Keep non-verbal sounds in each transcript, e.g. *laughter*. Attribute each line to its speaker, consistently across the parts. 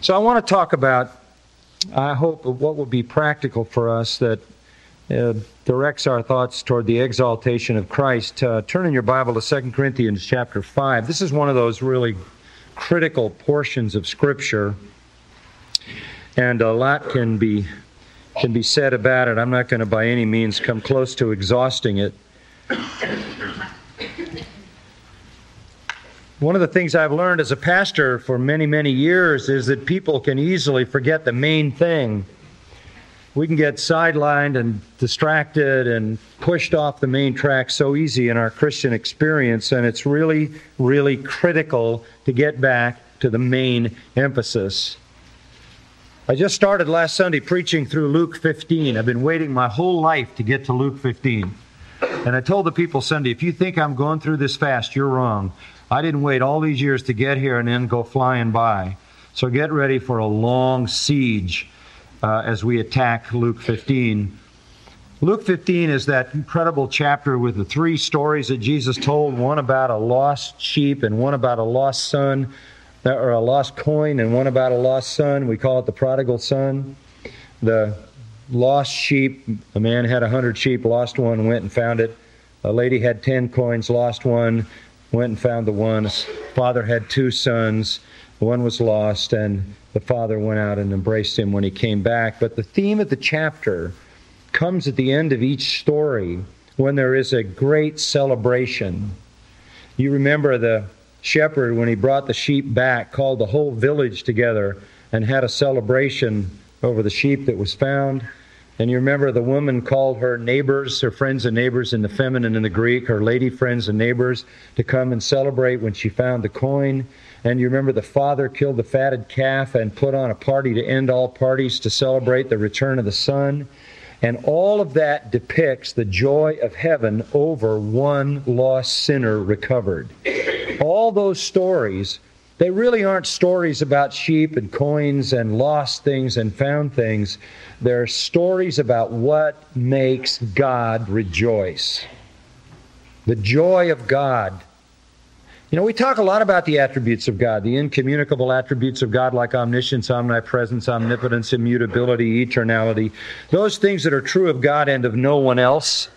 Speaker 1: So I want to talk about, I hope, what will be practical for us that uh, directs our thoughts toward the exaltation of Christ. Uh, turn in your Bible to 2 Corinthians chapter 5. This is one of those really critical portions of Scripture, and a lot can be can be said about it. I'm not going to by any means come close to exhausting it. One of the things I've learned as a pastor for many, many years is that people can easily forget the main thing. We can get sidelined and distracted and pushed off the main track so easy in our Christian experience, and it's really, really critical to get back to the main emphasis. I just started last Sunday preaching through Luke 15. I've been waiting my whole life to get to Luke 15. And I told the people Sunday, if you think I'm going through this fast, you're wrong. I didn't wait all these years to get here and then go flying by. So get ready for a long siege uh, as we attack Luke 15. Luke 15 is that incredible chapter with the three stories that Jesus told one about a lost sheep and one about a lost son, or a lost coin, and one about a lost son. We call it the prodigal son. The lost sheep, a man had a hundred sheep, lost one, went and found it. A lady had ten coins, lost one went and found the one. Father had two sons. One was lost, and the father went out and embraced him when he came back. But the theme of the chapter comes at the end of each story when there is a great celebration. You remember the shepherd, when he brought the sheep back, called the whole village together and had a celebration over the sheep that was found. And you remember the woman called her neighbors, her friends and neighbors in the feminine and the Greek, her lady friends and neighbors to come and celebrate when she found the coin. And you remember the father killed the fatted calf and put on a party to end all parties to celebrate the return of the son. And all of that depicts the joy of heaven over one lost sinner recovered. All those stories they really aren't stories about sheep and coins and lost things and found things. They're stories about what makes God rejoice. The joy of God. You know, we talk a lot about the attributes of God, the incommunicable attributes of God like omniscience, omnipresence, omnipotence, immutability, eternality. Those things that are true of God and of no one else.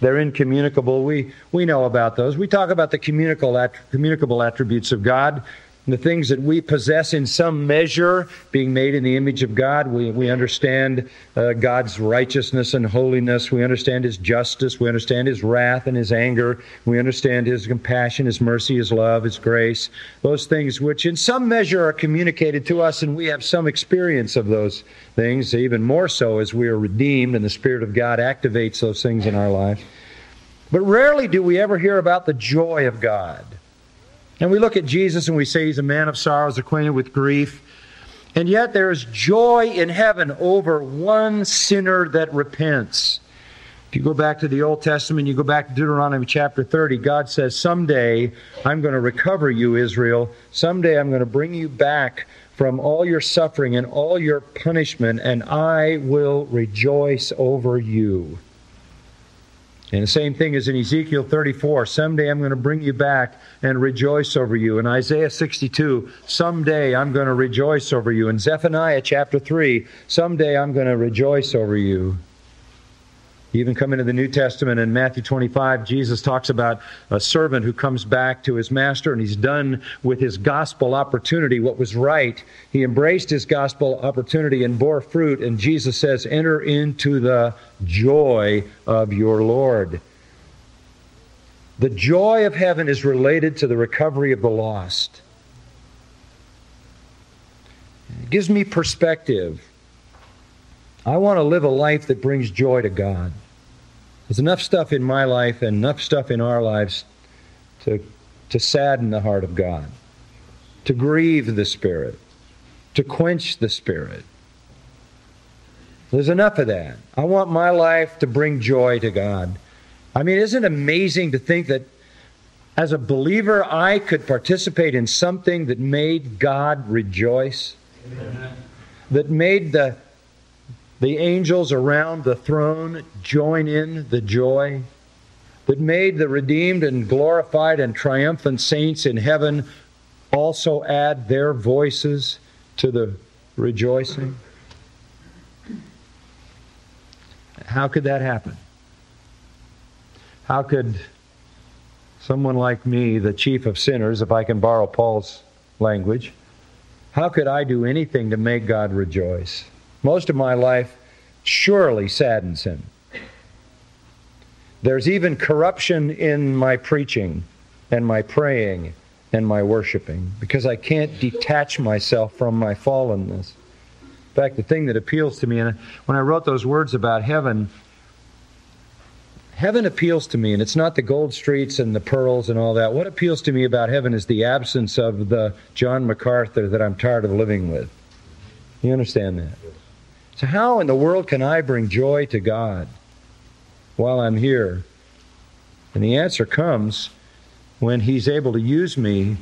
Speaker 1: They're incommunicable. We, we know about those. We talk about the communicable, communicable attributes of God the things that we possess in some measure, being made in the image of God. We, we understand uh, God's righteousness and holiness. We understand His justice. We understand His wrath and His anger. We understand His compassion, His mercy, His love, His grace. Those things which in some measure are communicated to us, and we have some experience of those things, even more so as we are redeemed and the Spirit of God activates those things in our life. But rarely do we ever hear about the joy of God. And we look at Jesus and we say he's a man of sorrows, acquainted with grief. And yet there is joy in heaven over one sinner that repents. If you go back to the Old Testament, you go back to Deuteronomy chapter 30, God says, Someday I'm going to recover you, Israel. Someday I'm going to bring you back from all your suffering and all your punishment, and I will rejoice over you. And the same thing is in Ezekiel 34. Someday I'm going to bring you back and rejoice over you. In Isaiah 62, someday I'm going to rejoice over you. In Zephaniah chapter 3, someday I'm going to rejoice over you. You even come into the New Testament in Matthew 25, Jesus talks about a servant who comes back to his master and he's done with his gospel opportunity what was right. He embraced his gospel opportunity and bore fruit, and Jesus says, Enter into the joy of your Lord. The joy of heaven is related to the recovery of the lost. It gives me perspective. I want to live a life that brings joy to God. There's enough stuff in my life and enough stuff in our lives to, to sadden the heart of God, to grieve the Spirit, to quench the Spirit. There's enough of that. I want my life to bring joy to God. I mean, isn't it amazing to think that as a believer, I could participate in something that made God rejoice? Amen. That made the the angels around the throne join in the joy that made the redeemed and glorified and triumphant saints in heaven also add their voices to the rejoicing? How could that happen? How could someone like me, the chief of sinners, if I can borrow Paul's language, how could I do anything to make God rejoice? Most of my life surely saddens him. There's even corruption in my preaching and my praying and my worshiping because I can't detach myself from my fallenness. In fact, the thing that appeals to me, and when I wrote those words about heaven, heaven appeals to me, and it's not the gold streets and the pearls and all that. What appeals to me about heaven is the absence of the John MacArthur that I'm tired of living with. You understand that? How in the world can I bring joy to God while I'm here? And the answer comes when He's able to use me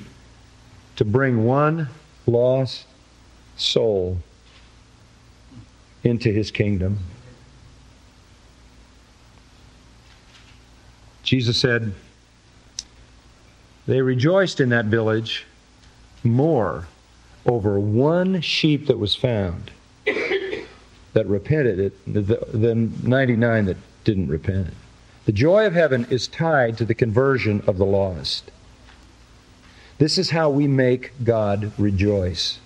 Speaker 1: to bring one lost soul into His kingdom. Jesus said, They rejoiced in that village more over one sheep that was found that repented it than 99 that didn't repent. The joy of heaven is tied to the conversion of the lost. This is how we make God rejoice.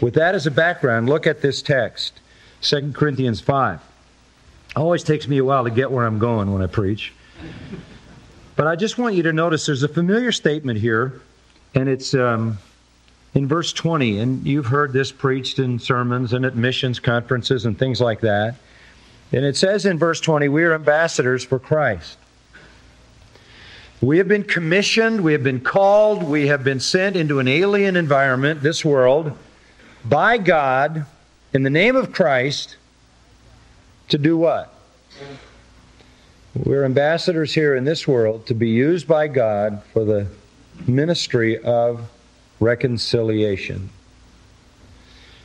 Speaker 1: With that as a background, look at this text, 2 Corinthians 5. It always takes me a while to get where I'm going when I preach. But I just want you to notice there's a familiar statement here, and it's um, in verse 20. And you've heard this preached in sermons and at missions conferences and things like that. And it says in verse 20, we are ambassadors for Christ. We have been commissioned, we have been called, we have been sent into an alien environment, this world, by God in the name of Christ to do what? We're ambassadors here in this world to be used by God for the ministry of reconciliation.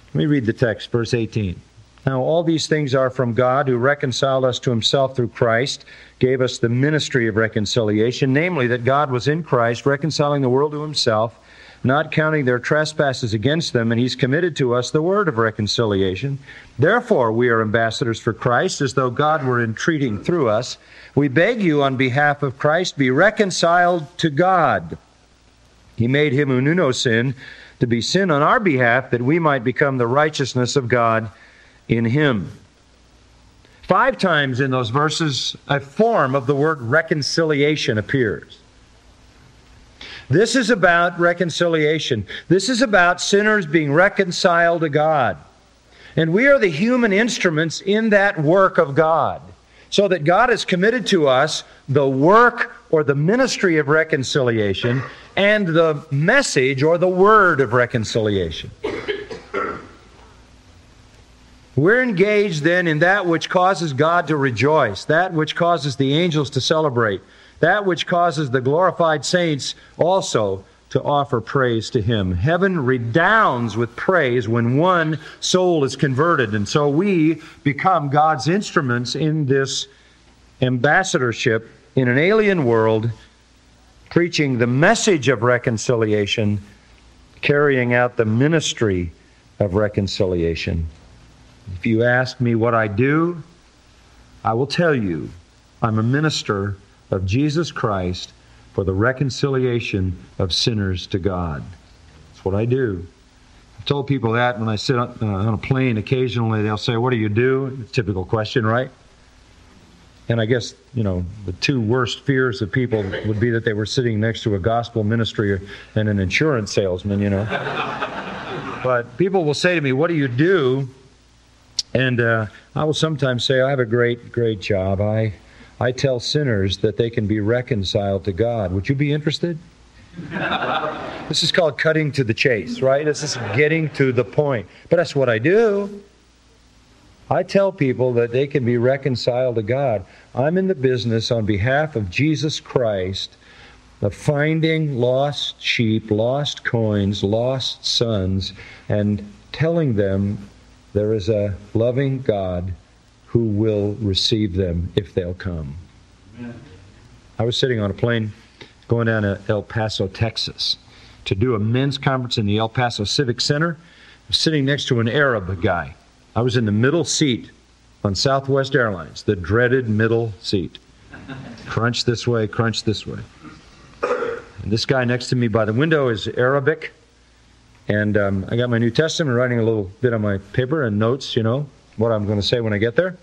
Speaker 1: Let me read the text, verse 18. Now, all these things are from God who reconciled us to himself through Christ, gave us the ministry of reconciliation, namely that God was in Christ, reconciling the world to himself not counting their trespasses against them, and he's committed to us the word of reconciliation. Therefore, we are ambassadors for Christ, as though God were entreating through us. We beg you, on behalf of Christ, be reconciled to God. He made him who knew no sin to be sin on our behalf, that we might become the righteousness of God in him. Five times in those verses, a form of the word reconciliation appears. This is about reconciliation. This is about sinners being reconciled to God. And we are the human instruments in that work of God. So that God has committed to us the work or the ministry of reconciliation and the message or the word of reconciliation. We're engaged then in that which causes God to rejoice, that which causes the angels to celebrate, that which causes the glorified saints also to offer praise to him. Heaven redounds with praise when one soul is converted. And so we become God's instruments in this ambassadorship in an alien world, preaching the message of reconciliation, carrying out the ministry of reconciliation. If you ask me what I do, I will tell you I'm a minister of Jesus Christ for the reconciliation of sinners to God. That's what I do. I've told people that when I sit on, uh, a plane occasionally, they'll say, What do you do? Typical question, right? And I guess, you know, the two worst fears of people would be that they were sitting next to a gospel ministry and an insurance salesman, you know. but people will say to me, What do you do? And uh, I will sometimes say, I have a great, great job. I I tell sinners that they can be reconciled to God. Would you be interested? this is called cutting to the chase, right? This is getting to the point. But that's what I do. I tell people that they can be reconciled to God. I'm in the business on behalf of Jesus Christ of finding lost sheep, lost coins, lost sons, and telling them there is a loving God who will receive them if they'll come. Amen. I was sitting on a plane going down to El Paso, Texas, to do a men's conference in the El Paso Civic Center. sitting next to an Arab guy. I was in the middle seat on Southwest Airlines, the dreaded middle seat. Crunch this way, crunch this way. And this guy next to me by the window is Arabic. And um, I got my New Testament, writing a little bit on my paper and notes, you know, what I'm going to say when I get there.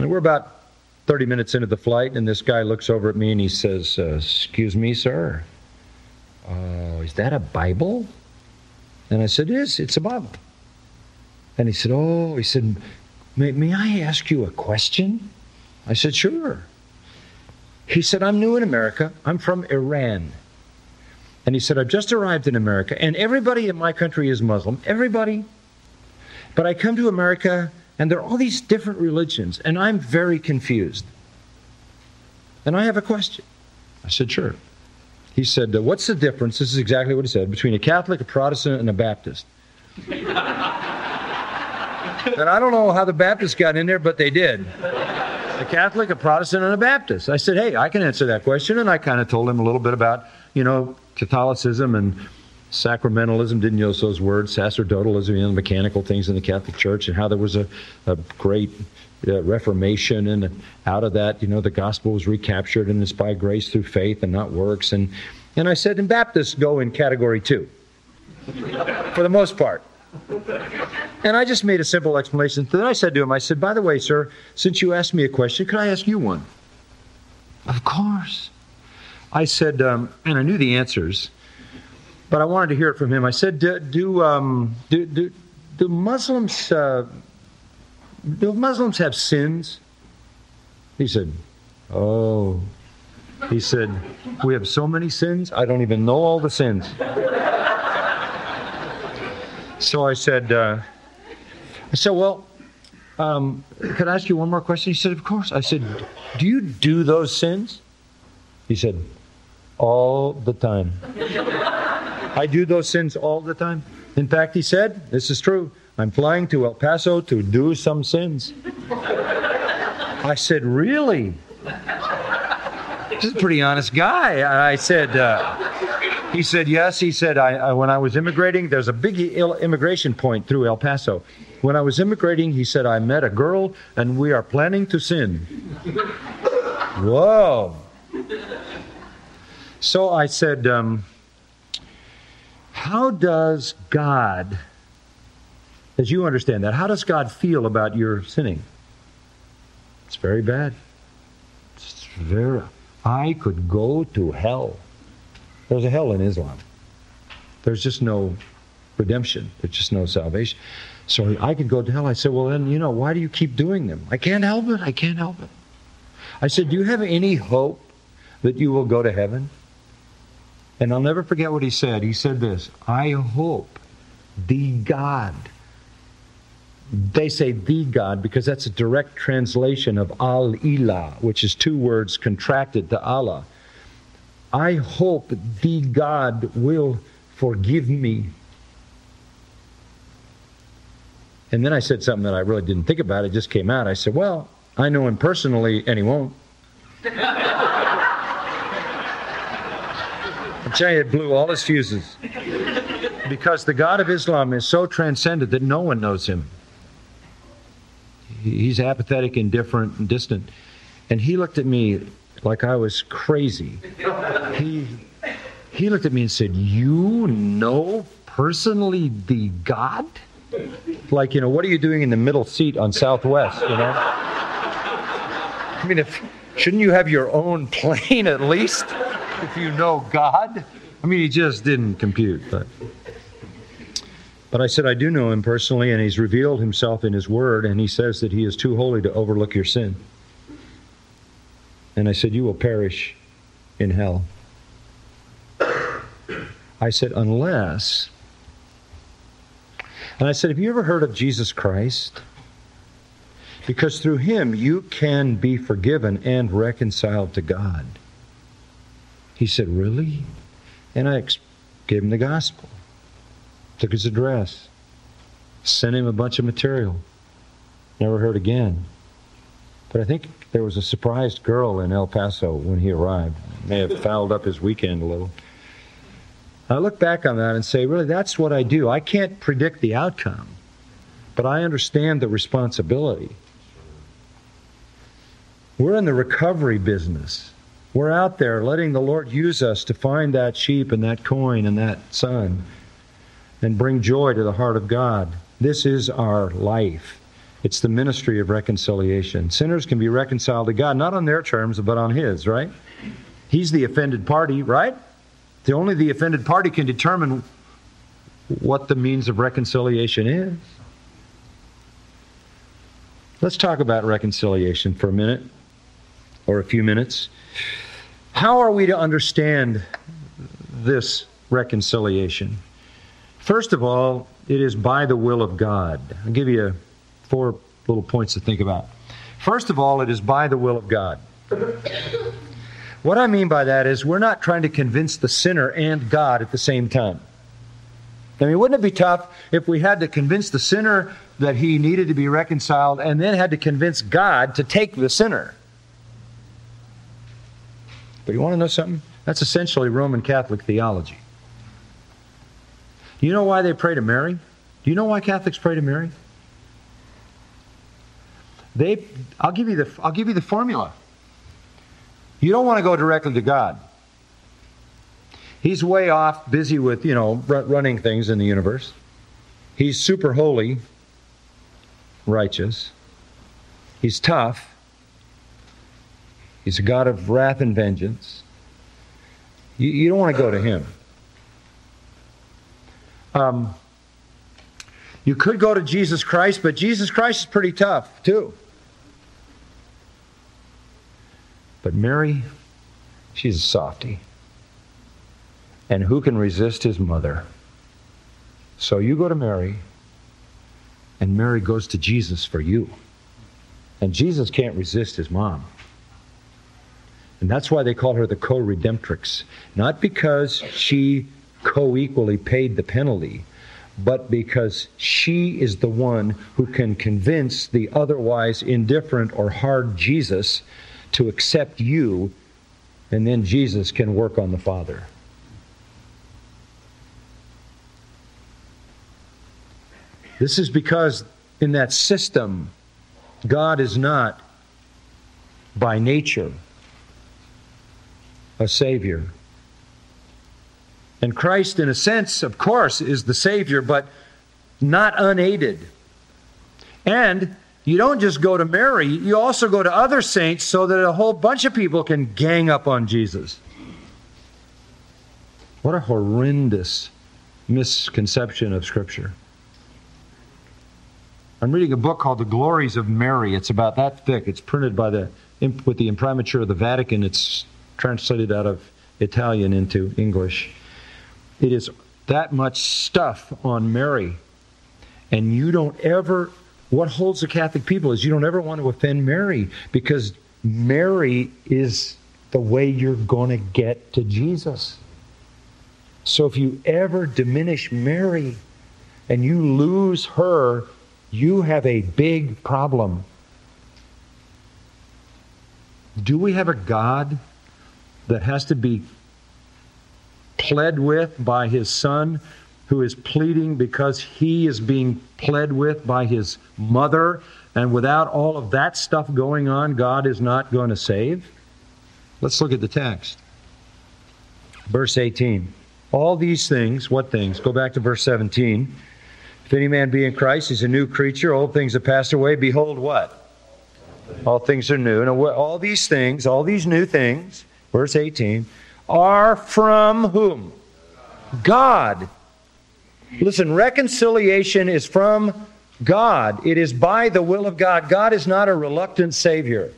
Speaker 1: And we're about 30 minutes into the flight, and this guy looks over at me and he says, uh, Excuse me, sir. Oh, is that a Bible? And I said, Yes, it's a Bible. And he said, Oh, he said, May, may I ask you a question? I said, Sure. He said, I'm new in America. I'm from Iran. And he said, I've just arrived in America, and everybody in my country is Muslim. Everybody. But I come to America, and there are all these different religions, and I'm very confused. And I have a question. I said, Sure. He said, What's the difference? This is exactly what he said between a Catholic, a Protestant, and a Baptist. *laughs* and I don't know how the Baptists got in there, but they did a Catholic, a Protestant, and a Baptist. I said, hey, I can answer that question. And I kind of told him a little bit about, you know, Catholicism and sacramentalism, didn't use those words, sacerdotalism, you know, mechanical things in the Catholic Church, and how there was a, a great uh, Reformation, and out of that, you know, the gospel was recaptured, and it's by grace through faith and not works. And, and I said, and Baptists go in category two, for the most part. And I just made a simple explanation. Then I said to him, I said, by the way, sir, since you asked me a question, could I ask you one? Of course. I said, um, and I knew the answers, but I wanted to hear it from him. I said, do, do, um, do, do, do Muslims, uh, do Muslims have sins? He said, oh. He said, we have so many sins, I don't even know all the sins. So I said, uh, I said, well, um, could I ask you one more question? He said, of course. I said, do you do those sins? He said, all the time. I do those sins all the time. In fact, he said, this is true. I'm flying to El Paso to do some sins. I said, really? This is a pretty honest guy. I said, uh, he said, Yes. He said, I, I, When I was immigrating, there's a big immigration point through El Paso. When I was immigrating, he said, I met a girl and we are planning to sin. *laughs* Whoa. So I said, um, How does God, as you understand that, how does God feel about your sinning? It's very bad. It's very. I could go to hell. There's a hell in Islam. There's just no redemption. There's just no salvation. So I could go to hell. I said, well, then, you know, why do you keep doing them? I can't help it. I can't help it. I said, do you have any hope that you will go to heaven? And I'll never forget what he said. He said this I hope the God. They say the God because that's a direct translation of Al Ilah, which is two words contracted to Allah. I hope the God will forgive me. And then I said something that I really didn't think about. It just came out. I said, Well, I know him personally, and he won't. *laughs* I'm telling you, it blew all his fuses. Because the God of Islam is so transcendent that no one knows him. He's apathetic, indifferent, and distant. And he looked at me like I was crazy. He, he looked at me and said, You know personally the God? Like, you know, what are you doing in the middle seat on Southwest, you know? I mean, if, shouldn't you have your own plane at least if you know God? I mean, he just didn't compute. But, but I said, I do know him personally, and he's revealed himself in his word, and he says that he is too holy to overlook your sin. And I said, You will perish in hell. I said, Unless. And I said, Have you ever heard of Jesus Christ? Because through him you can be forgiven and reconciled to God. He said, Really? And I gave him the gospel, took his address, sent him a bunch of material. Never heard again. But I think there was a surprised girl in El Paso when he arrived. May have fouled up his weekend a little. I look back on that and say, really, that's what I do. I can't predict the outcome, but I understand the responsibility. We're in the recovery business. We're out there letting the Lord use us to find that sheep and that coin and that son and bring joy to the heart of God. This is our life. It's the ministry of reconciliation. Sinners can be reconciled to God, not on their terms, but on His, right? He's the offended party, right? The only the offended party can determine what the means of reconciliation is. Let's talk about reconciliation for a minute or a few minutes. How are we to understand this reconciliation? First of all, it is by the will of God. I'll give you four little points to think about. First of all, it is by the will of God. What I mean by that is we're not trying to convince the sinner and God at the same time. I mean, wouldn't it be tough if we had to convince the sinner that he needed to be reconciled and then had to convince God to take the sinner? But you want to know something? That's essentially Roman Catholic theology. Do you know why they pray to Mary? Do you know why Catholics pray to Mary? They, I'll give you the, I'll give you the formula. You don't want to go directly to God. He's way off, busy with, you know, running things in the universe. He's super holy, righteous. He's tough. He's a God of wrath and vengeance. You, you don't want to go to him. Um, you could go to Jesus Christ, but Jesus Christ is pretty tough, too. But Mary, she's a softy. And who can resist his mother? So you go to Mary, and Mary goes to Jesus for you. And Jesus can't resist his mom. And that's why they call her the co redemptrix. Not because she co equally paid the penalty, but because she is the one who can convince the otherwise indifferent or hard Jesus to accept you, and then Jesus can work on the Father. This is because in that system, God is not by nature a Savior. And Christ, in a sense, of course, is the Savior, but not unaided. And you don't just go to Mary, you also go to other saints so that a whole bunch of people can gang up on Jesus. What a horrendous misconception of Scripture. I'm reading a book called The Glories of Mary. It's about that thick. It's printed by the with the imprimatur of the Vatican. It's translated out of Italian into English. It is that much stuff on Mary. And you don't ever what holds the Catholic people is you don't ever want to offend Mary because Mary is the way you're going to get to Jesus. So if you ever diminish Mary and you lose her, you have a big problem. Do we have a God that has to be pled with by his son who is pleading because he is being pled with by his mother, and without all of that stuff going on, God is not going to save? Let's look at the text. Verse 18. All these things, what things? Go back to verse 17. If any man be in Christ, he's a new creature. Old things have passed away. Behold, what? All things are new. And all these things, all these new things, verse 18, are from whom? God Listen, reconciliation is from God, it is by the will of God. God is not a reluctant Savior.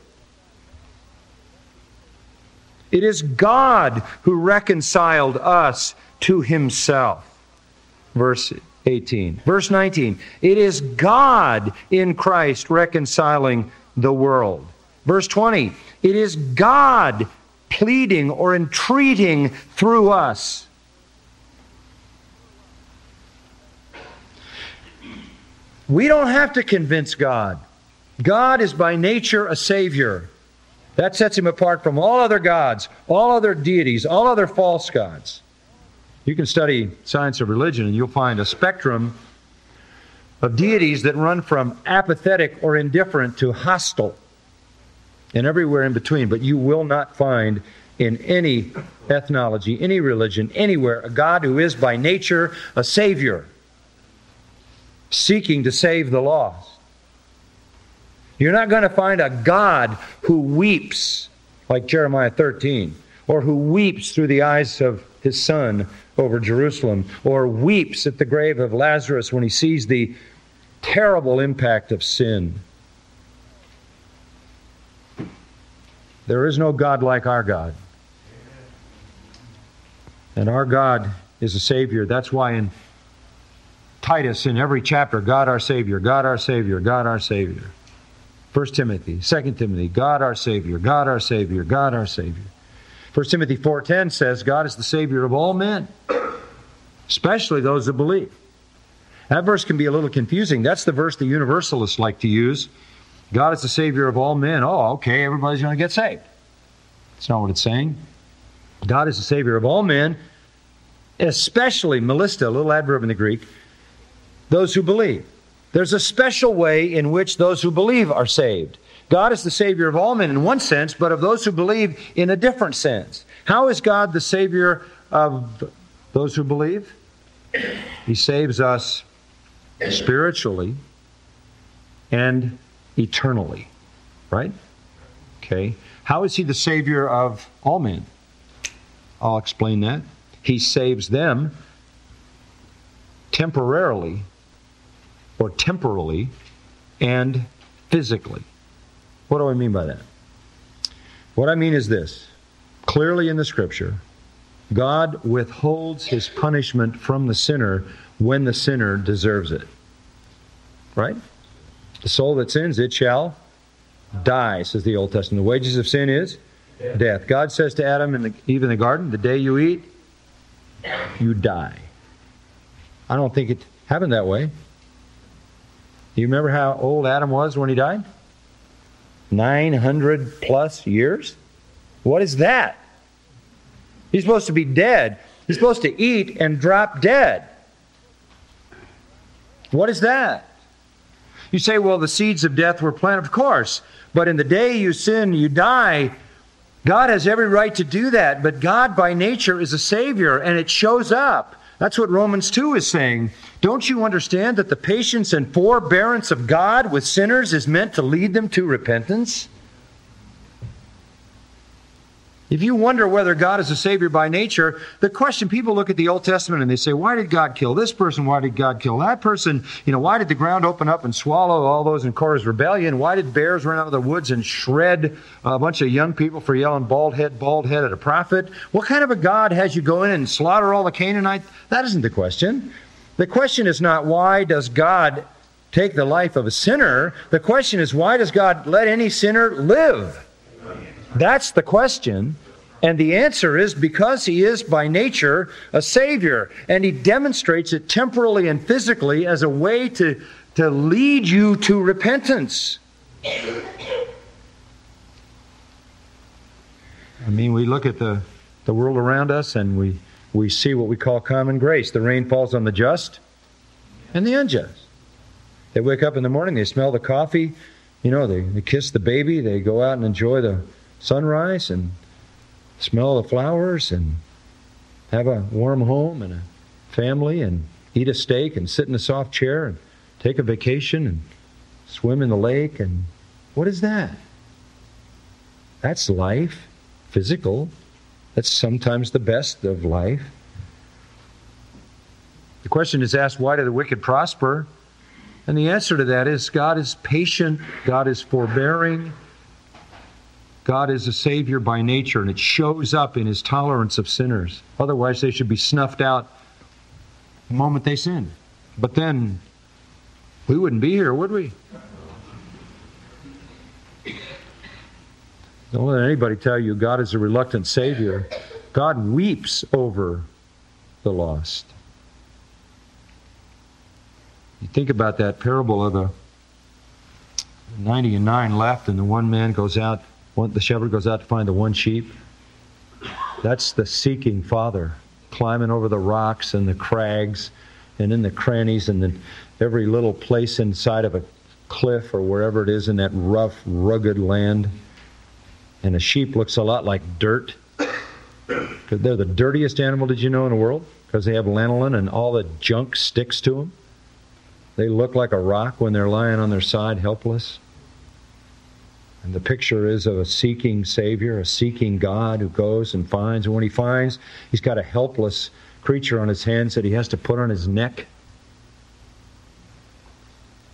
Speaker 1: It is God who reconciled us to Himself. Verse 18. Verse 19. It is God in Christ reconciling the world. Verse 20. It is God pleading or entreating through us. We don't have to convince God. God is by nature a Savior. That sets him apart from all other gods, all other deities, all other false gods. You can study science of religion and you'll find a spectrum of deities that run from apathetic or indifferent to hostile and everywhere in between. But you will not find in any ethnology, any religion, anywhere, a God who is by nature a Savior, seeking to save the lost. You're not going to find a God who weeps, like Jeremiah 13, or who weeps through the eyes of his son over Jerusalem, or weeps at the grave of Lazarus when he sees the terrible impact of sin. There is no God like our God. And our God is a Savior. That's why in Titus, in every chapter, God our Savior, God our Savior, God our Savior. 1 Timothy, 2 Timothy, God our Savior, God our Savior, God our Savior. 1 Timothy 4.10 says God is the Savior of all men, especially those that believe. That verse can be a little confusing. That's the verse the universalists like to use. God is the Savior of all men. Oh, okay, everybody's going to get saved. That's not what it's saying. God is the Savior of all men, especially, malista, a little adverb in the Greek, those who believe. There's a special way in which those who believe are saved. God is the Savior of all men in one sense, but of those who believe in a different sense. How is God the Savior of those who believe? He saves us spiritually and eternally. Right? Okay. How is He the Savior of all men? I'll explain that. He saves them temporarily or temporally and physically. What do I mean by that? What I mean is this clearly in the scripture, God withholds his punishment from the sinner when the sinner deserves it. Right? The soul that sins, it shall die, says the Old Testament. The wages of sin is death. God says to Adam in the, Eve in the garden, the day you eat, you die. I don't think it happened that way. Do you remember how old Adam was when he died? 900 plus years? What is that? He's supposed to be dead. He's supposed to eat and drop dead. What is that? You say, well, the seeds of death were planted. Of course. But in the day you sin, you die. God has every right to do that. But God, by nature, is a Savior, and it shows up. That's what Romans 2 is saying. Don't you understand that the patience and forbearance of God with sinners is meant to lead them to repentance? If you wonder whether God is a Savior by nature, the question people look at the Old Testament and they say, why did God kill this person? Why did God kill that person? You know, why did the ground open up and swallow all those in Korah's rebellion? Why did bears run out of the woods and shred a bunch of young people for yelling bald head, bald head at a prophet? What kind of a God has you go in and slaughter all the Canaanites? That isn't the question. The question is not why does God take the life of a sinner? The question is why does God let any sinner live? That's the question. And the answer is because he is by nature a Savior. And he demonstrates it temporally and physically as a way to, to lead you to repentance. I mean, we look at the, the world around us and we, we see what we call common grace. The rain falls on the just and the unjust. They wake up in the morning, they smell the coffee, you know, they, they kiss the baby, they go out and enjoy the sunrise and smell the flowers and have a warm home and a family and eat a steak and sit in a soft chair and take a vacation and swim in the lake and what is that? That's life, physical. That's sometimes the best of life. The question is asked, why do the wicked prosper? And the answer to that is God is patient, God is forbearing, God is a Savior by nature, and it shows up in His tolerance of sinners. Otherwise, they should be snuffed out the moment they sin. But then, we wouldn't be here, would we? Don't let anybody tell you God is a reluctant Savior. God weeps over the lost. You think about that parable of the 90 and 9 left, and the one man goes out one, the shepherd goes out to find the one sheep. That's the seeking father. climbing over the rocks and the crags and in the crannies and every little place inside of a cliff or wherever it is in that rough, rugged land. And a sheep looks a lot like dirt. They're the dirtiest animal, did you know, in the world? Because they have lanolin and all the junk sticks to them. They look like a rock when they're lying on their side, helpless. And the picture is of a seeking Savior, a seeking God who goes and finds. And when he finds, he's got a helpless creature on his hands that he has to put on his neck,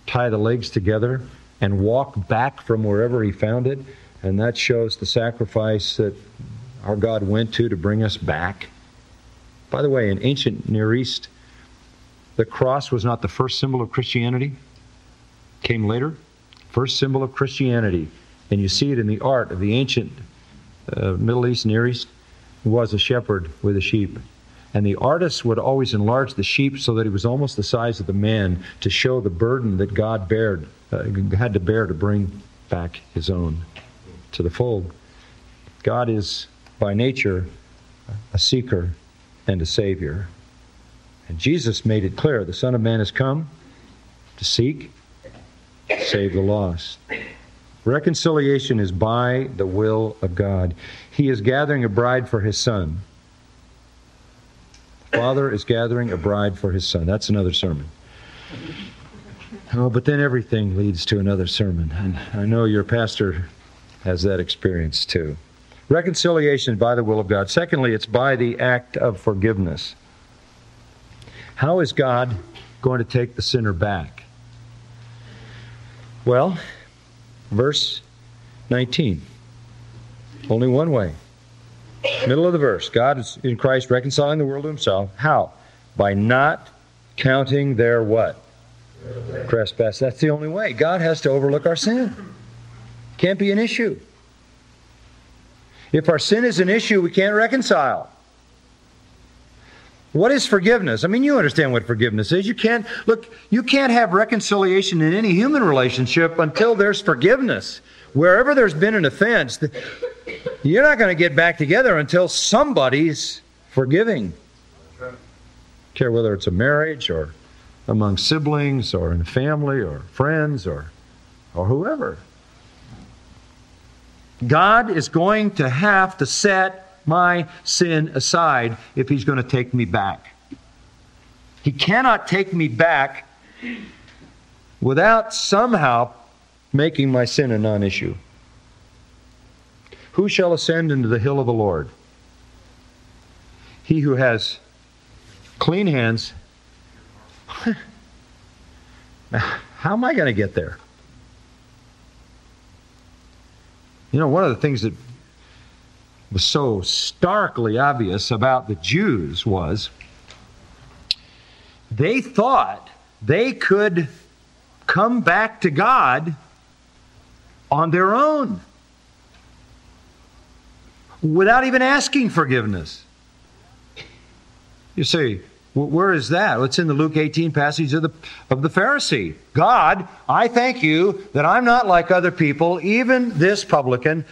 Speaker 1: tie the legs together, and walk back from wherever he found it. And that shows the sacrifice that our God went to to bring us back. By the way, in ancient Near East, the cross was not the first symbol of Christianity. It came later. First symbol of Christianity and you see it in the art of the ancient uh, Middle East, Near East, was a shepherd with a sheep. And the artist would always enlarge the sheep so that he was almost the size of the man to show the burden that God bared, uh, had to bear to bring back his own to the fold. God is, by nature, a seeker and a savior. And Jesus made it clear the Son of Man has come to seek, to save the lost. Reconciliation is by the will of God. He is gathering a bride for his son. Father is gathering a bride for his son. That's another sermon. Oh, but then everything leads to another sermon. And I know your pastor has that experience too. Reconciliation by the will of God. Secondly, it's by the act of forgiveness. How is God going to take the sinner back? Well, Verse 19. Only one way. Middle of the verse. God is in Christ reconciling the world to himself. How? By not counting their what? Trespass. That's the only way. God has to overlook our sin. Can't be an issue. If our sin is an issue, we can't reconcile. What is forgiveness? I mean, you understand what forgiveness is. You can't, look, you can't have reconciliation in any human relationship until there's forgiveness. Wherever there's been an offense, you're not going to get back together until somebody's forgiving. Care whether it's a marriage or among siblings or in family or friends or, or whoever. God is going to have to set my sin aside if he's going to take me back. He cannot take me back without somehow making my sin a non issue. Who shall ascend into the hill of the Lord? He who has clean hands. *laughs* How am I going to get there? You know, one of the things that was so starkly obvious about the Jews was they thought they could come back to God on their own without even asking forgiveness. You see, where is that? It's in the Luke 18 passage of the, of the Pharisee. God, I thank you that I'm not like other people, even this publican,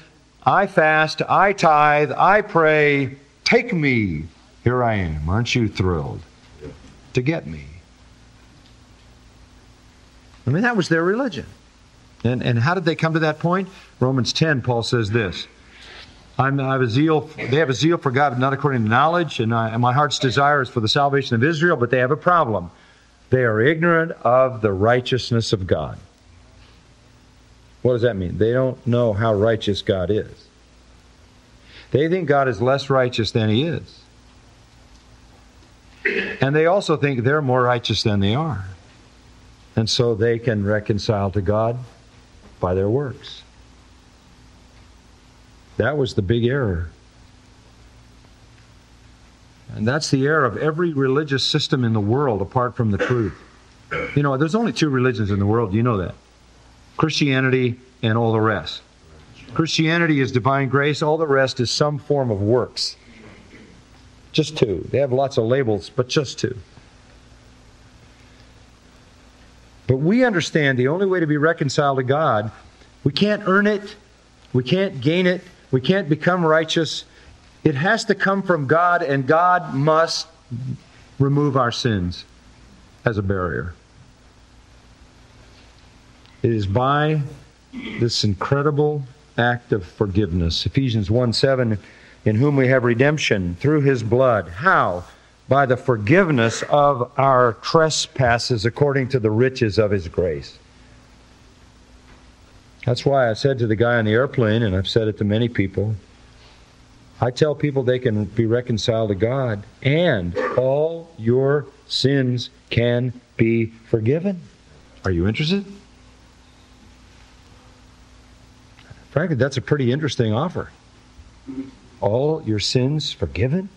Speaker 1: I fast, I tithe, I pray, take me. Here I am. Aren't you thrilled to get me? I mean, that was their religion. And, and how did they come to that point? Romans 10, Paul says this. I'm, I have a zeal, they have a zeal for God, not according to knowledge, and, I, and my heart's desire is for the salvation of Israel, but they have a problem. They are ignorant of the righteousness of God. What does that mean? They don't know how righteous God is. They think God is less righteous than He is. And they also think they're more righteous than they are. And so they can reconcile to God by their works. That was the big error. And that's the error of every religious system in the world apart from the truth. You know, there's only two religions in the world, you know that. Christianity, and all the rest. Christianity is divine grace, all the rest is some form of works. Just two. They have lots of labels, but just two. But we understand the only way to be reconciled to God, we can't earn it, we can't gain it, we can't become righteous. It has to come from God, and God must remove our sins as a barrier. It is by this incredible act of forgiveness. Ephesians 1 7, in whom we have redemption through his blood. How? By the forgiveness of our trespasses according to the riches of his grace. That's why I said to the guy on the airplane, and I've said it to many people, I tell people they can be reconciled to God, and all your sins can be forgiven. Are you interested? Frankly, that's a pretty interesting offer. All your sins forgiven?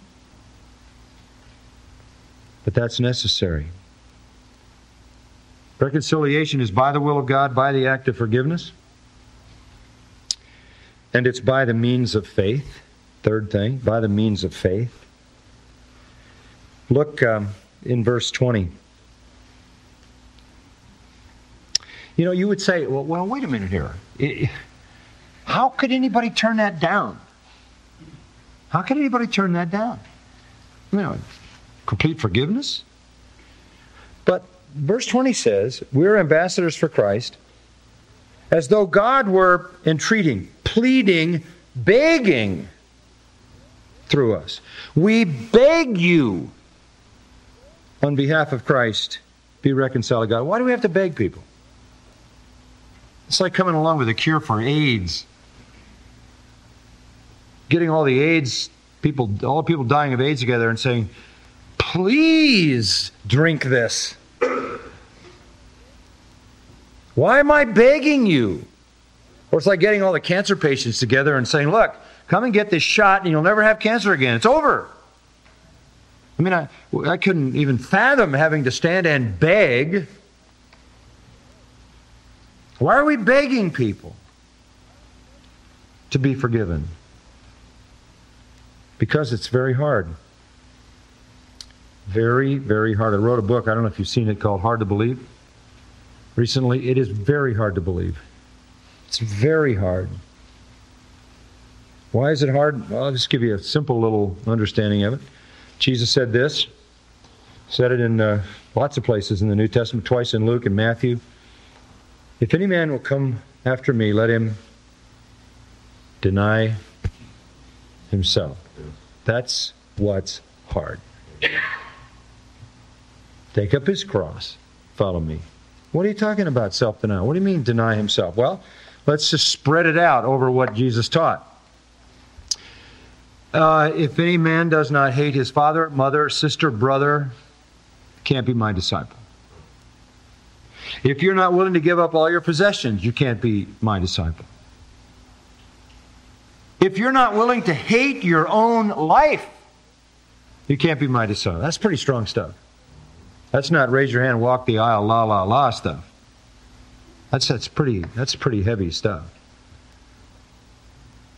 Speaker 1: But that's necessary. Reconciliation is by the will of God, by the act of forgiveness, and it's by the means of faith. Third thing, by the means of faith. Look um, in verse 20. You know, you would say, well, well wait a minute here. It, how could anybody turn that down? How could anybody turn that down? You know, complete forgiveness? But verse 20 says, We're ambassadors for Christ, as though God were entreating, pleading, begging through us. We beg you on behalf of Christ, be reconciled to God. Why do we have to beg people? It's like coming along with a cure for AIDS. Getting all the AIDS people, all the people dying of AIDS together and saying, please drink this. Why am I begging you? Or it's like getting all the cancer patients together and saying, look, Come and get this shot and you'll never have cancer again. It's over. I mean, I, I couldn't even fathom having to stand and beg. Why are we begging people to be forgiven? Because it's very hard. Very, very hard. I wrote a book, I don't know if you've seen it, called Hard to Believe. Recently, it is very hard to believe. It's very hard. Why is it hard? Well, I'll just give you a simple little understanding of it. Jesus said this, said it in uh, lots of places in the New Testament, twice in Luke and Matthew. If any man will come after me, let him deny himself. That's what's hard. Take up his cross, follow me. What are you talking about, self denial? What do you mean, deny himself? Well, let's just spread it out over what Jesus taught. Uh, if any man does not hate his father, mother, sister, brother, can't be my disciple. If you're not willing to give up all your possessions, you can't be my disciple. If you're not willing to hate your own life, you can't be my disciple. That's pretty strong stuff. That's not raise your hand, walk the aisle, la la la stuff. That's that's pretty that's pretty heavy stuff.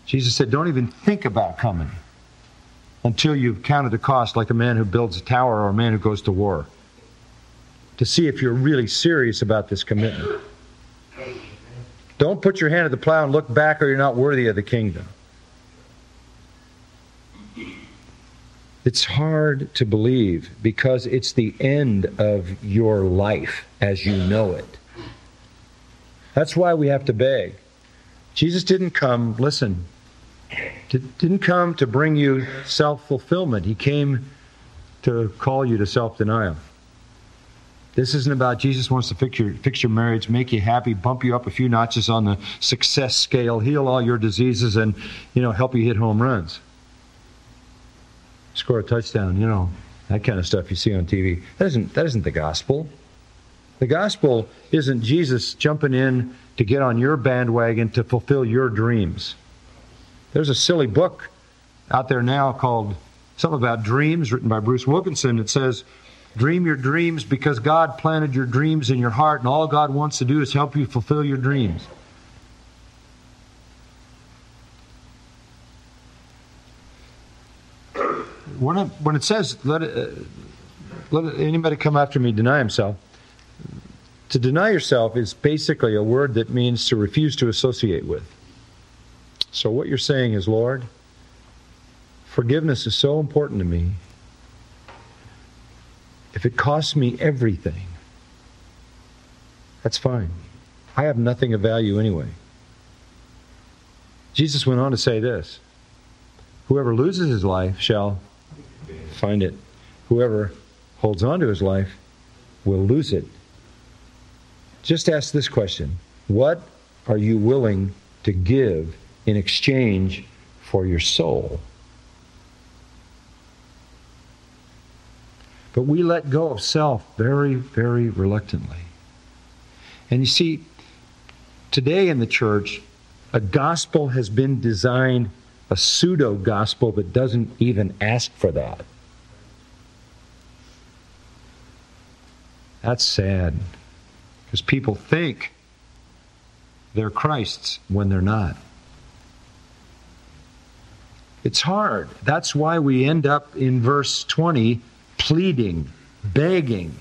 Speaker 1: Jesus said, Don't even think about coming until you've counted the cost, like a man who builds a tower or a man who goes to war, to see if you're really serious about this commitment. Don't put your hand at the plow and look back, or you're not worthy of the kingdom. It's hard to believe because it's the end of your life as you know it. That's why we have to beg. Jesus didn't come, listen, didn't come to bring you self fulfillment, He came to call you to self denial. This isn't about Jesus wants to fix your, fix your marriage, make you happy, bump you up a few notches on the success scale, heal all your diseases, and you know help you hit home runs, score a touchdown. You know that kind of stuff you see on TV. That isn't that isn't the gospel. The gospel isn't Jesus jumping in to get on your bandwagon to fulfill your dreams. There's a silly book out there now called something about dreams, written by Bruce Wilkinson. It says, Dream your dreams because God planted your dreams in your heart, and all God wants to do is help you fulfill your dreams. When it, when it says, let, uh, let anybody come after me deny himself, to deny yourself is basically a word that means to refuse to associate with. So, what you're saying is, Lord, Forgiveness is so important to me. If it costs me everything, that's fine. I have nothing of value anyway. Jesus went on to say this Whoever loses his life shall find it. Whoever holds on to his life will lose it. Just ask this question What are you willing to give in exchange for your soul? But we let go of self very, very reluctantly. And you see, today in the church, a gospel has been designed, a pseudo gospel that doesn't even ask for that. That's sad. Because people think they're Christ's when they're not. It's hard. That's why we end up in verse 20 pleading, begging.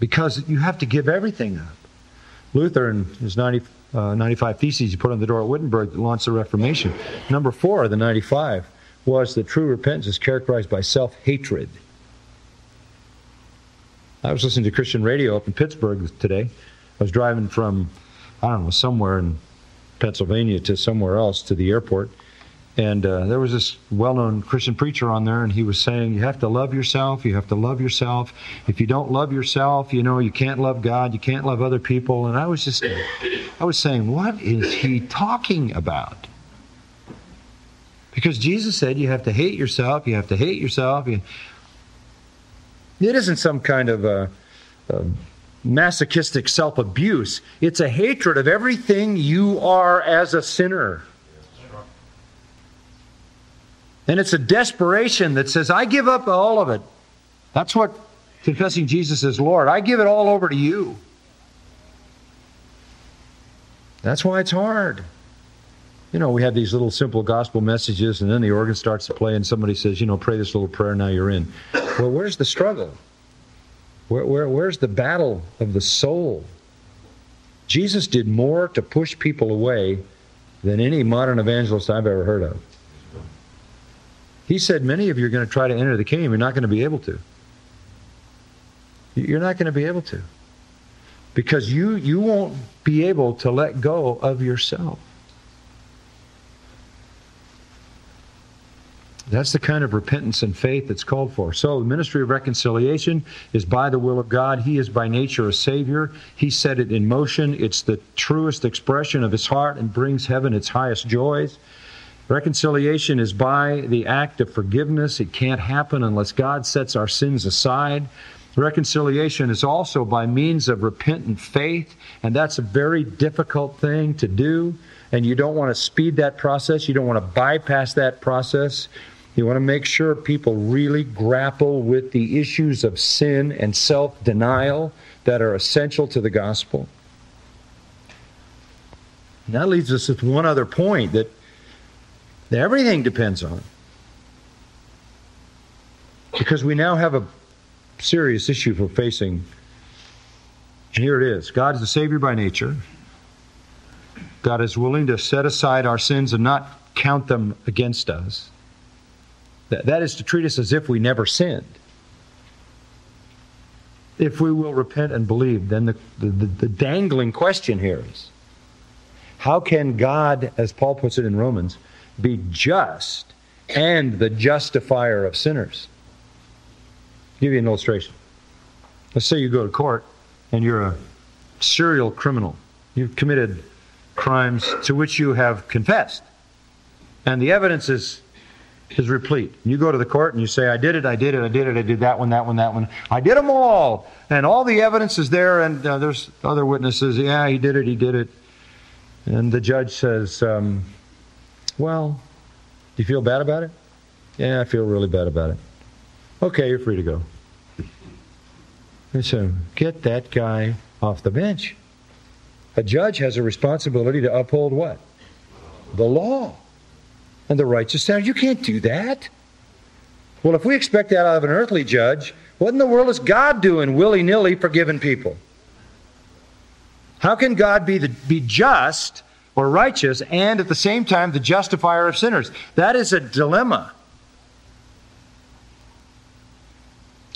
Speaker 1: Because you have to give everything up. Luther, in his 90, uh, 95 Theses he put on the door at Wittenberg, that launched the Reformation. Number four of the 95 was that true repentance is characterized by self hatred. I was listening to Christian radio up in Pittsburgh today. I was driving from, I don't know, somewhere in Pennsylvania to somewhere else to the airport. And uh, there was this well known Christian preacher on there, and he was saying, You have to love yourself. You have to love yourself. If you don't love yourself, you know, you can't love God. You can't love other people. And I was just, I was saying, What is he talking about? Because Jesus said you have to hate yourself, you have to hate yourself. You... It isn't some kind of a, a masochistic self abuse, it's a hatred of everything you are as a sinner. And it's a desperation that says, I give up all of it. That's what confessing Jesus as Lord. I give it all over to you. That's why it's hard you know, we have these little simple gospel messages, and then the organ starts to play, and somebody says, you know, pray this little prayer, now you're in. Well, where's the struggle? Where, where, where's the battle of the soul? Jesus did more to push people away than any modern evangelist I've ever heard of. He said, Many of you are going to try to enter the kingdom. You're not going to be able to. You're not going to be able to. Because you, you won't be able to let go of yourself. That's the kind of repentance and faith that's called for. So, the ministry of reconciliation is by the will of God. He is by nature a Savior. He set it in motion. It's the truest expression of His heart and brings heaven its highest joys. Reconciliation is by the act of forgiveness. It can't happen unless God sets our sins aside. Reconciliation is also by means of repentant faith, and that's a very difficult thing to do. And you don't want to speed that process, you don't want to bypass that process. You want to make sure people really grapple with the issues of sin and self denial that are essential to the gospel. And that leads us to one other point that everything depends on. Because we now have a serious issue for facing. And here it is God is the Savior by nature. God is willing to set aside our sins and not count them against us. That, that is to treat us as if we never sinned. If we will repent and believe, then the, the, the dangling question here is how can God, as Paul puts it in Romans, be just and the justifier of sinners? I'll give you an illustration. Let's say you go to court and you're a serial criminal. You've committed crimes to which you have confessed. And the evidence is is replete. You go to the court and you say, I did it, I did it, I did it, I did that one, that one, that one. I did them all. And all the evidence is there, and uh, there's other witnesses. Yeah, he did it, he did it. And the judge says, um, Well, do you feel bad about it? Yeah, I feel really bad about it. Okay, you're free to go. And so, get that guy off the bench. A judge has a responsibility to uphold what? The law and the righteous standard. You can't do that. Well, if we expect that out of an earthly judge, what in the world is God doing willy nilly forgiving people? How can God be, the, be just or righteous and at the same time the justifier of sinners. That is a dilemma.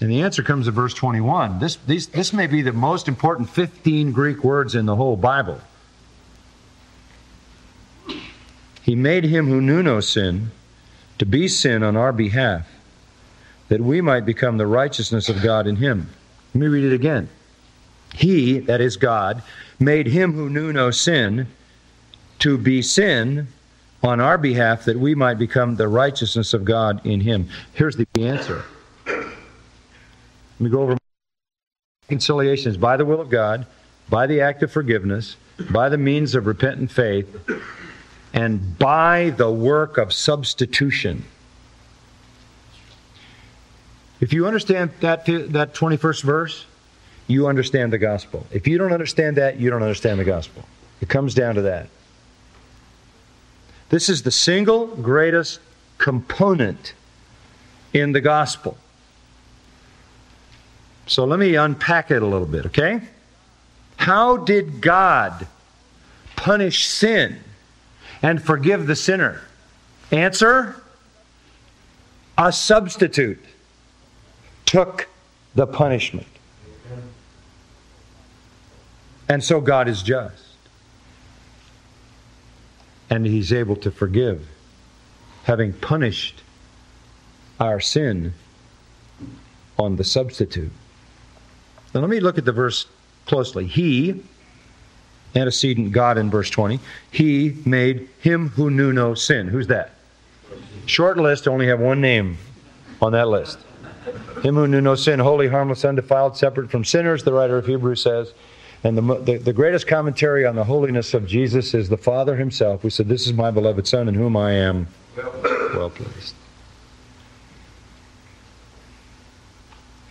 Speaker 1: And the answer comes in verse 21. This, these, this may be the most important 15 Greek words in the whole Bible. He made him who knew no sin to be sin on our behalf, that we might become the righteousness of God in him. Let me read it again. He, that is God, made him who knew no sin to be sin on our behalf that we might become the righteousness of God in him. Here's the answer. Let me go over reconciliation by the will of God, by the act of forgiveness, by the means of repentant faith, and by the work of substitution. If you understand that, that 21st verse, you understand the gospel. If you don't understand that, you don't understand the gospel. It comes down to that. This is the single greatest component in the gospel. So let me unpack it a little bit, okay? How did God punish sin and forgive the sinner? Answer A substitute took the punishment. And so God is just. And He's able to forgive, having punished our sin on the substitute. Now let me look at the verse closely. He, antecedent God in verse 20, he made him who knew no sin. Who's that? Short list, only have one name on that list. Him who knew no sin, holy, harmless, undefiled, separate from sinners, the writer of Hebrews says. And the, the, the, greatest commentary on the holiness of Jesus is the Father himself, who said, This is my beloved Son in whom I am well pleased.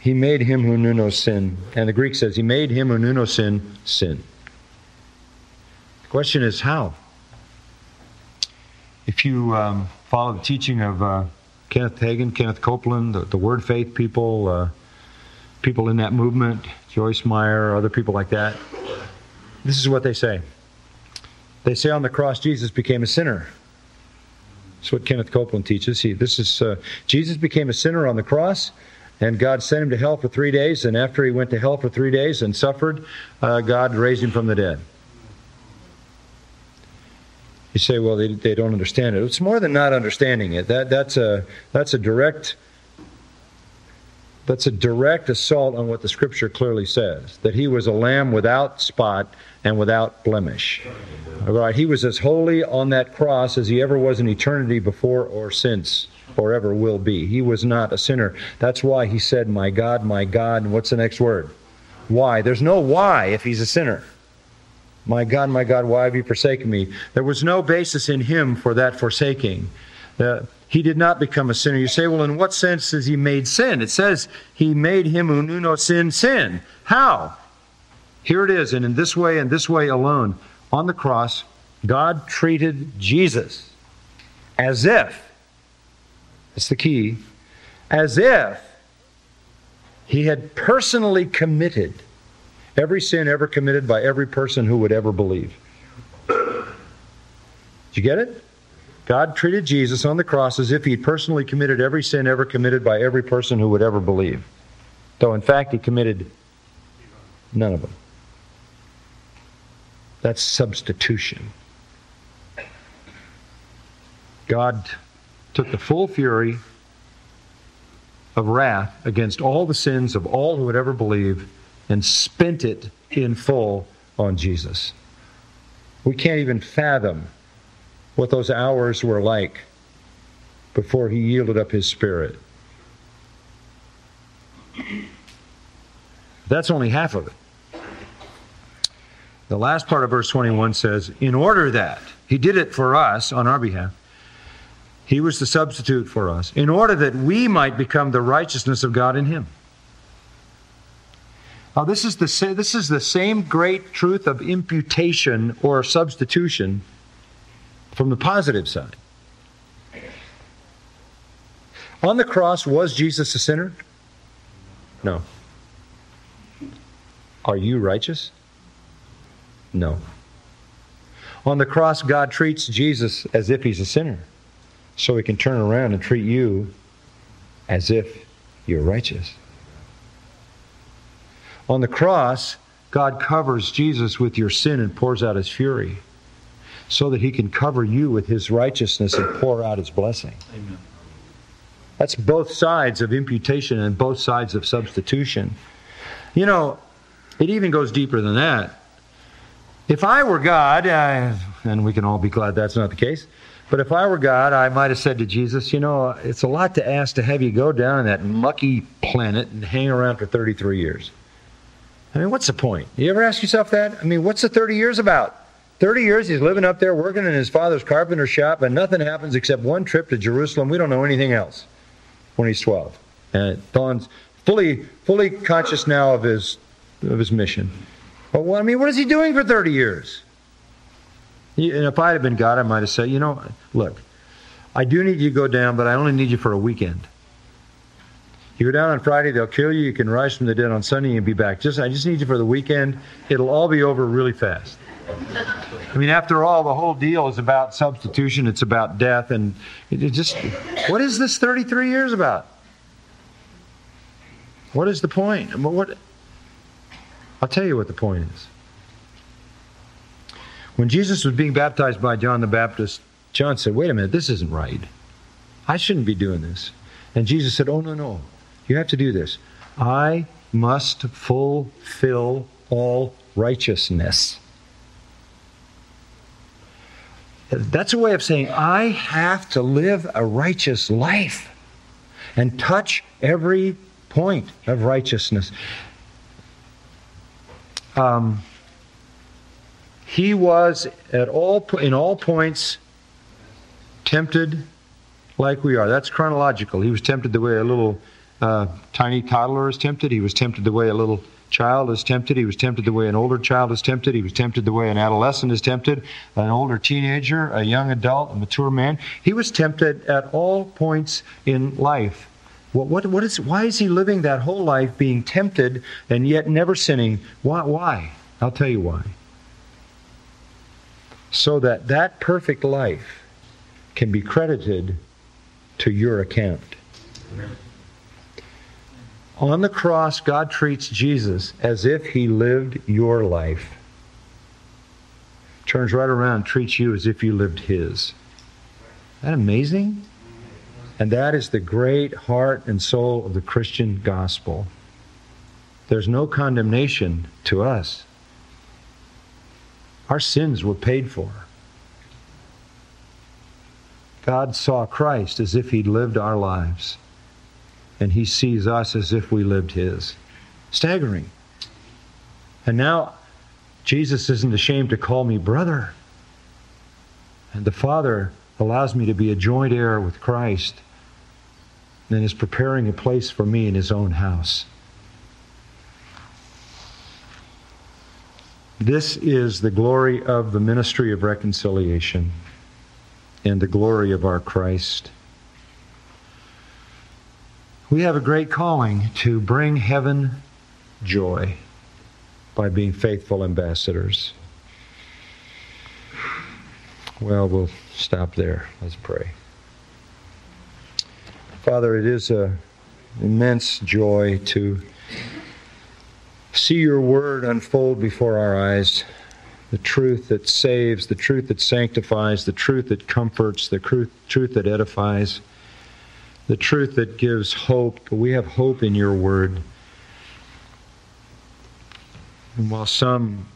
Speaker 1: He made him who knew no sin. And the Greek says, He made him who knew no sin, sin. The question is, how? If you um, follow the teaching of uh, Kenneth Hagin, Kenneth Copeland, the, the Word Faith people, uh, people in that movement, Joyce Meyer, other people like that, this is what they say. They say on the cross, Jesus became a sinner. That's what Kenneth Copeland teaches. He, this is uh, Jesus became a sinner on the cross, and God sent him to hell for three days. And after he went to hell for three days and suffered, uh, God raised him from the dead. You say, well, they, they don't understand it. It's more than not understanding it. That, that's, a, that's a direct that's a direct assault on what the scripture clearly says that he was a lamb without spot and without blemish. Right, he was as holy on that cross as he ever was in eternity before or since or ever will be. He was not a sinner. That's why he said, My God, my God. And what's the next word? Why? There's no why if he's a sinner. My God, my God, why have you forsaken me? There was no basis in him for that forsaking. Uh, he did not become a sinner. You say, well, in what sense is he made sin? It says he made him who knew no sin sin. How? Here it is, and in this way and this way alone. On the cross, God treated Jesus as if that's the key. As if he had personally committed every sin ever committed by every person who would ever believe. Did you get it? God treated Jesus on the cross as if he had personally committed every sin ever committed by every person who would ever believe. Though, in fact, he committed none of them. That's substitution. God took the full fury of wrath against all the sins of all who would ever believe and spent it in full on Jesus. We can't even fathom what those hours were like before he yielded up his spirit. That's only half of it. The last part of verse 21 says, In order that, he did it for us on our behalf, he was the substitute for us, in order that we might become the righteousness of God in Him. Now, this is the, this is the same great truth of imputation or substitution from the positive side. On the cross, was Jesus a sinner? No. Are you righteous? No. On the cross, God treats Jesus as if he's a sinner, so he can turn around and treat you as if you're righteous. On the cross, God covers Jesus with your sin and pours out his fury so that he can cover you with his righteousness and pour out his blessing. Amen. That's both sides of imputation and both sides of substitution. You know, it even goes deeper than that. If I were God, I, and we can all be glad that's not the case, but if I were God, I might have said to Jesus, you know, it's a lot to ask to have you go down on that mucky planet and hang around for 33 years. I mean, what's the point? You ever ask yourself that? I mean, what's the 30 years about? 30 years he's living up there working in his father's carpenter shop, and nothing happens except one trip to Jerusalem. We don't know anything else when he's 12. And Don's fully, fully conscious now of his, of his mission. But I mean, what is he doing for 30 years? And if I had been God, I might have said, you know, look, I do need you to go down, but I only need you for a weekend. You go down on Friday, they'll kill you. You can rise from the dead on Sunday and be back. Just I just need you for the weekend. It'll all be over really fast. I mean, after all, the whole deal is about substitution. It's about death, and it just what is this 33 years about? What is the point? What? I'll tell you what the point is. When Jesus was being baptized by John the Baptist, John said, "Wait a minute, this isn't right. I shouldn't be doing this." And Jesus said, "Oh no, no, you have to do this. I must fulfill all righteousness." That's a way of saying, I have to live a righteous life and touch every point of righteousness. Um, he was at all in all points tempted like we are. That's chronological. He was tempted the way a little uh, tiny toddler is tempted. He was tempted the way a little child is tempted. He was tempted the way an older child is tempted. He was tempted the way an adolescent is tempted, an older teenager, a young adult, a mature man. He was tempted at all points in life. What, what, what is, why is he living that whole life being tempted and yet never sinning? Why? why? I'll tell you why. So that that perfect life can be credited to your account. Amen. On the cross, God treats Jesus as if he lived your life. Turns right around, treats you as if you lived his. Isn't that amazing? And that is the great heart and soul of the Christian gospel. There's no condemnation to us. Our sins were paid for. God saw Christ as if he'd lived our lives and he sees us as if we lived his. Staggering. And now Jesus isn't ashamed to call me brother. And the Father allows me to be a joint heir with Christ and is preparing a place for me in his own house. This is the glory of the ministry of reconciliation and the glory of our Christ. We have a great calling to bring heaven joy by being faithful ambassadors. Well, we'll stop there. Let's pray. Father, it is an immense joy to see your word unfold before our eyes. The truth that saves, the truth that sanctifies, the truth that comforts, the truth that edifies the truth that gives hope. We have hope in your word. And while some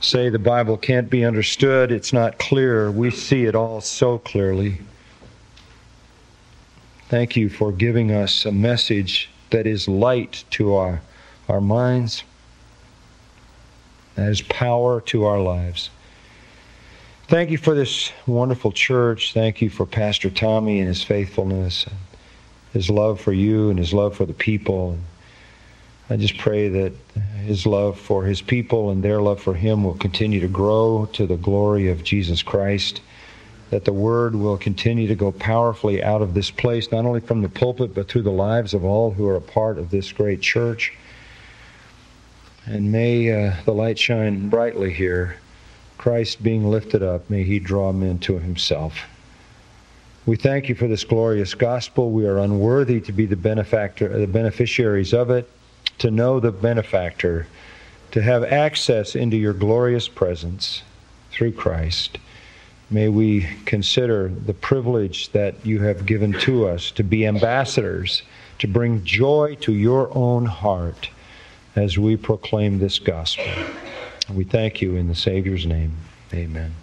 Speaker 1: say the Bible can't be understood, it's not clear, we see it all so clearly. Thank you for giving us a message that is light to our, our minds, that is power to our lives. Thank you for this wonderful church. Thank you for Pastor Tommy and his faithfulness, and his love for you and his love for the people. I just pray that his love for his people and their love for him will continue to grow to the glory of Jesus Christ. That the word will continue to go powerfully out of this place, not only from the pulpit, but through the lives of all who are a part of this great church. And may uh, the light shine brightly here Christ being lifted up, may he draw men to himself. We thank you for this glorious gospel. We are unworthy to be the benefactor, the beneficiaries of it, to know the benefactor, to have access into your glorious presence through Christ. May we consider the privilege that you have given to us to be ambassadors, to bring joy to your own heart as we proclaim this gospel. We thank you in the Savior's name. Amen.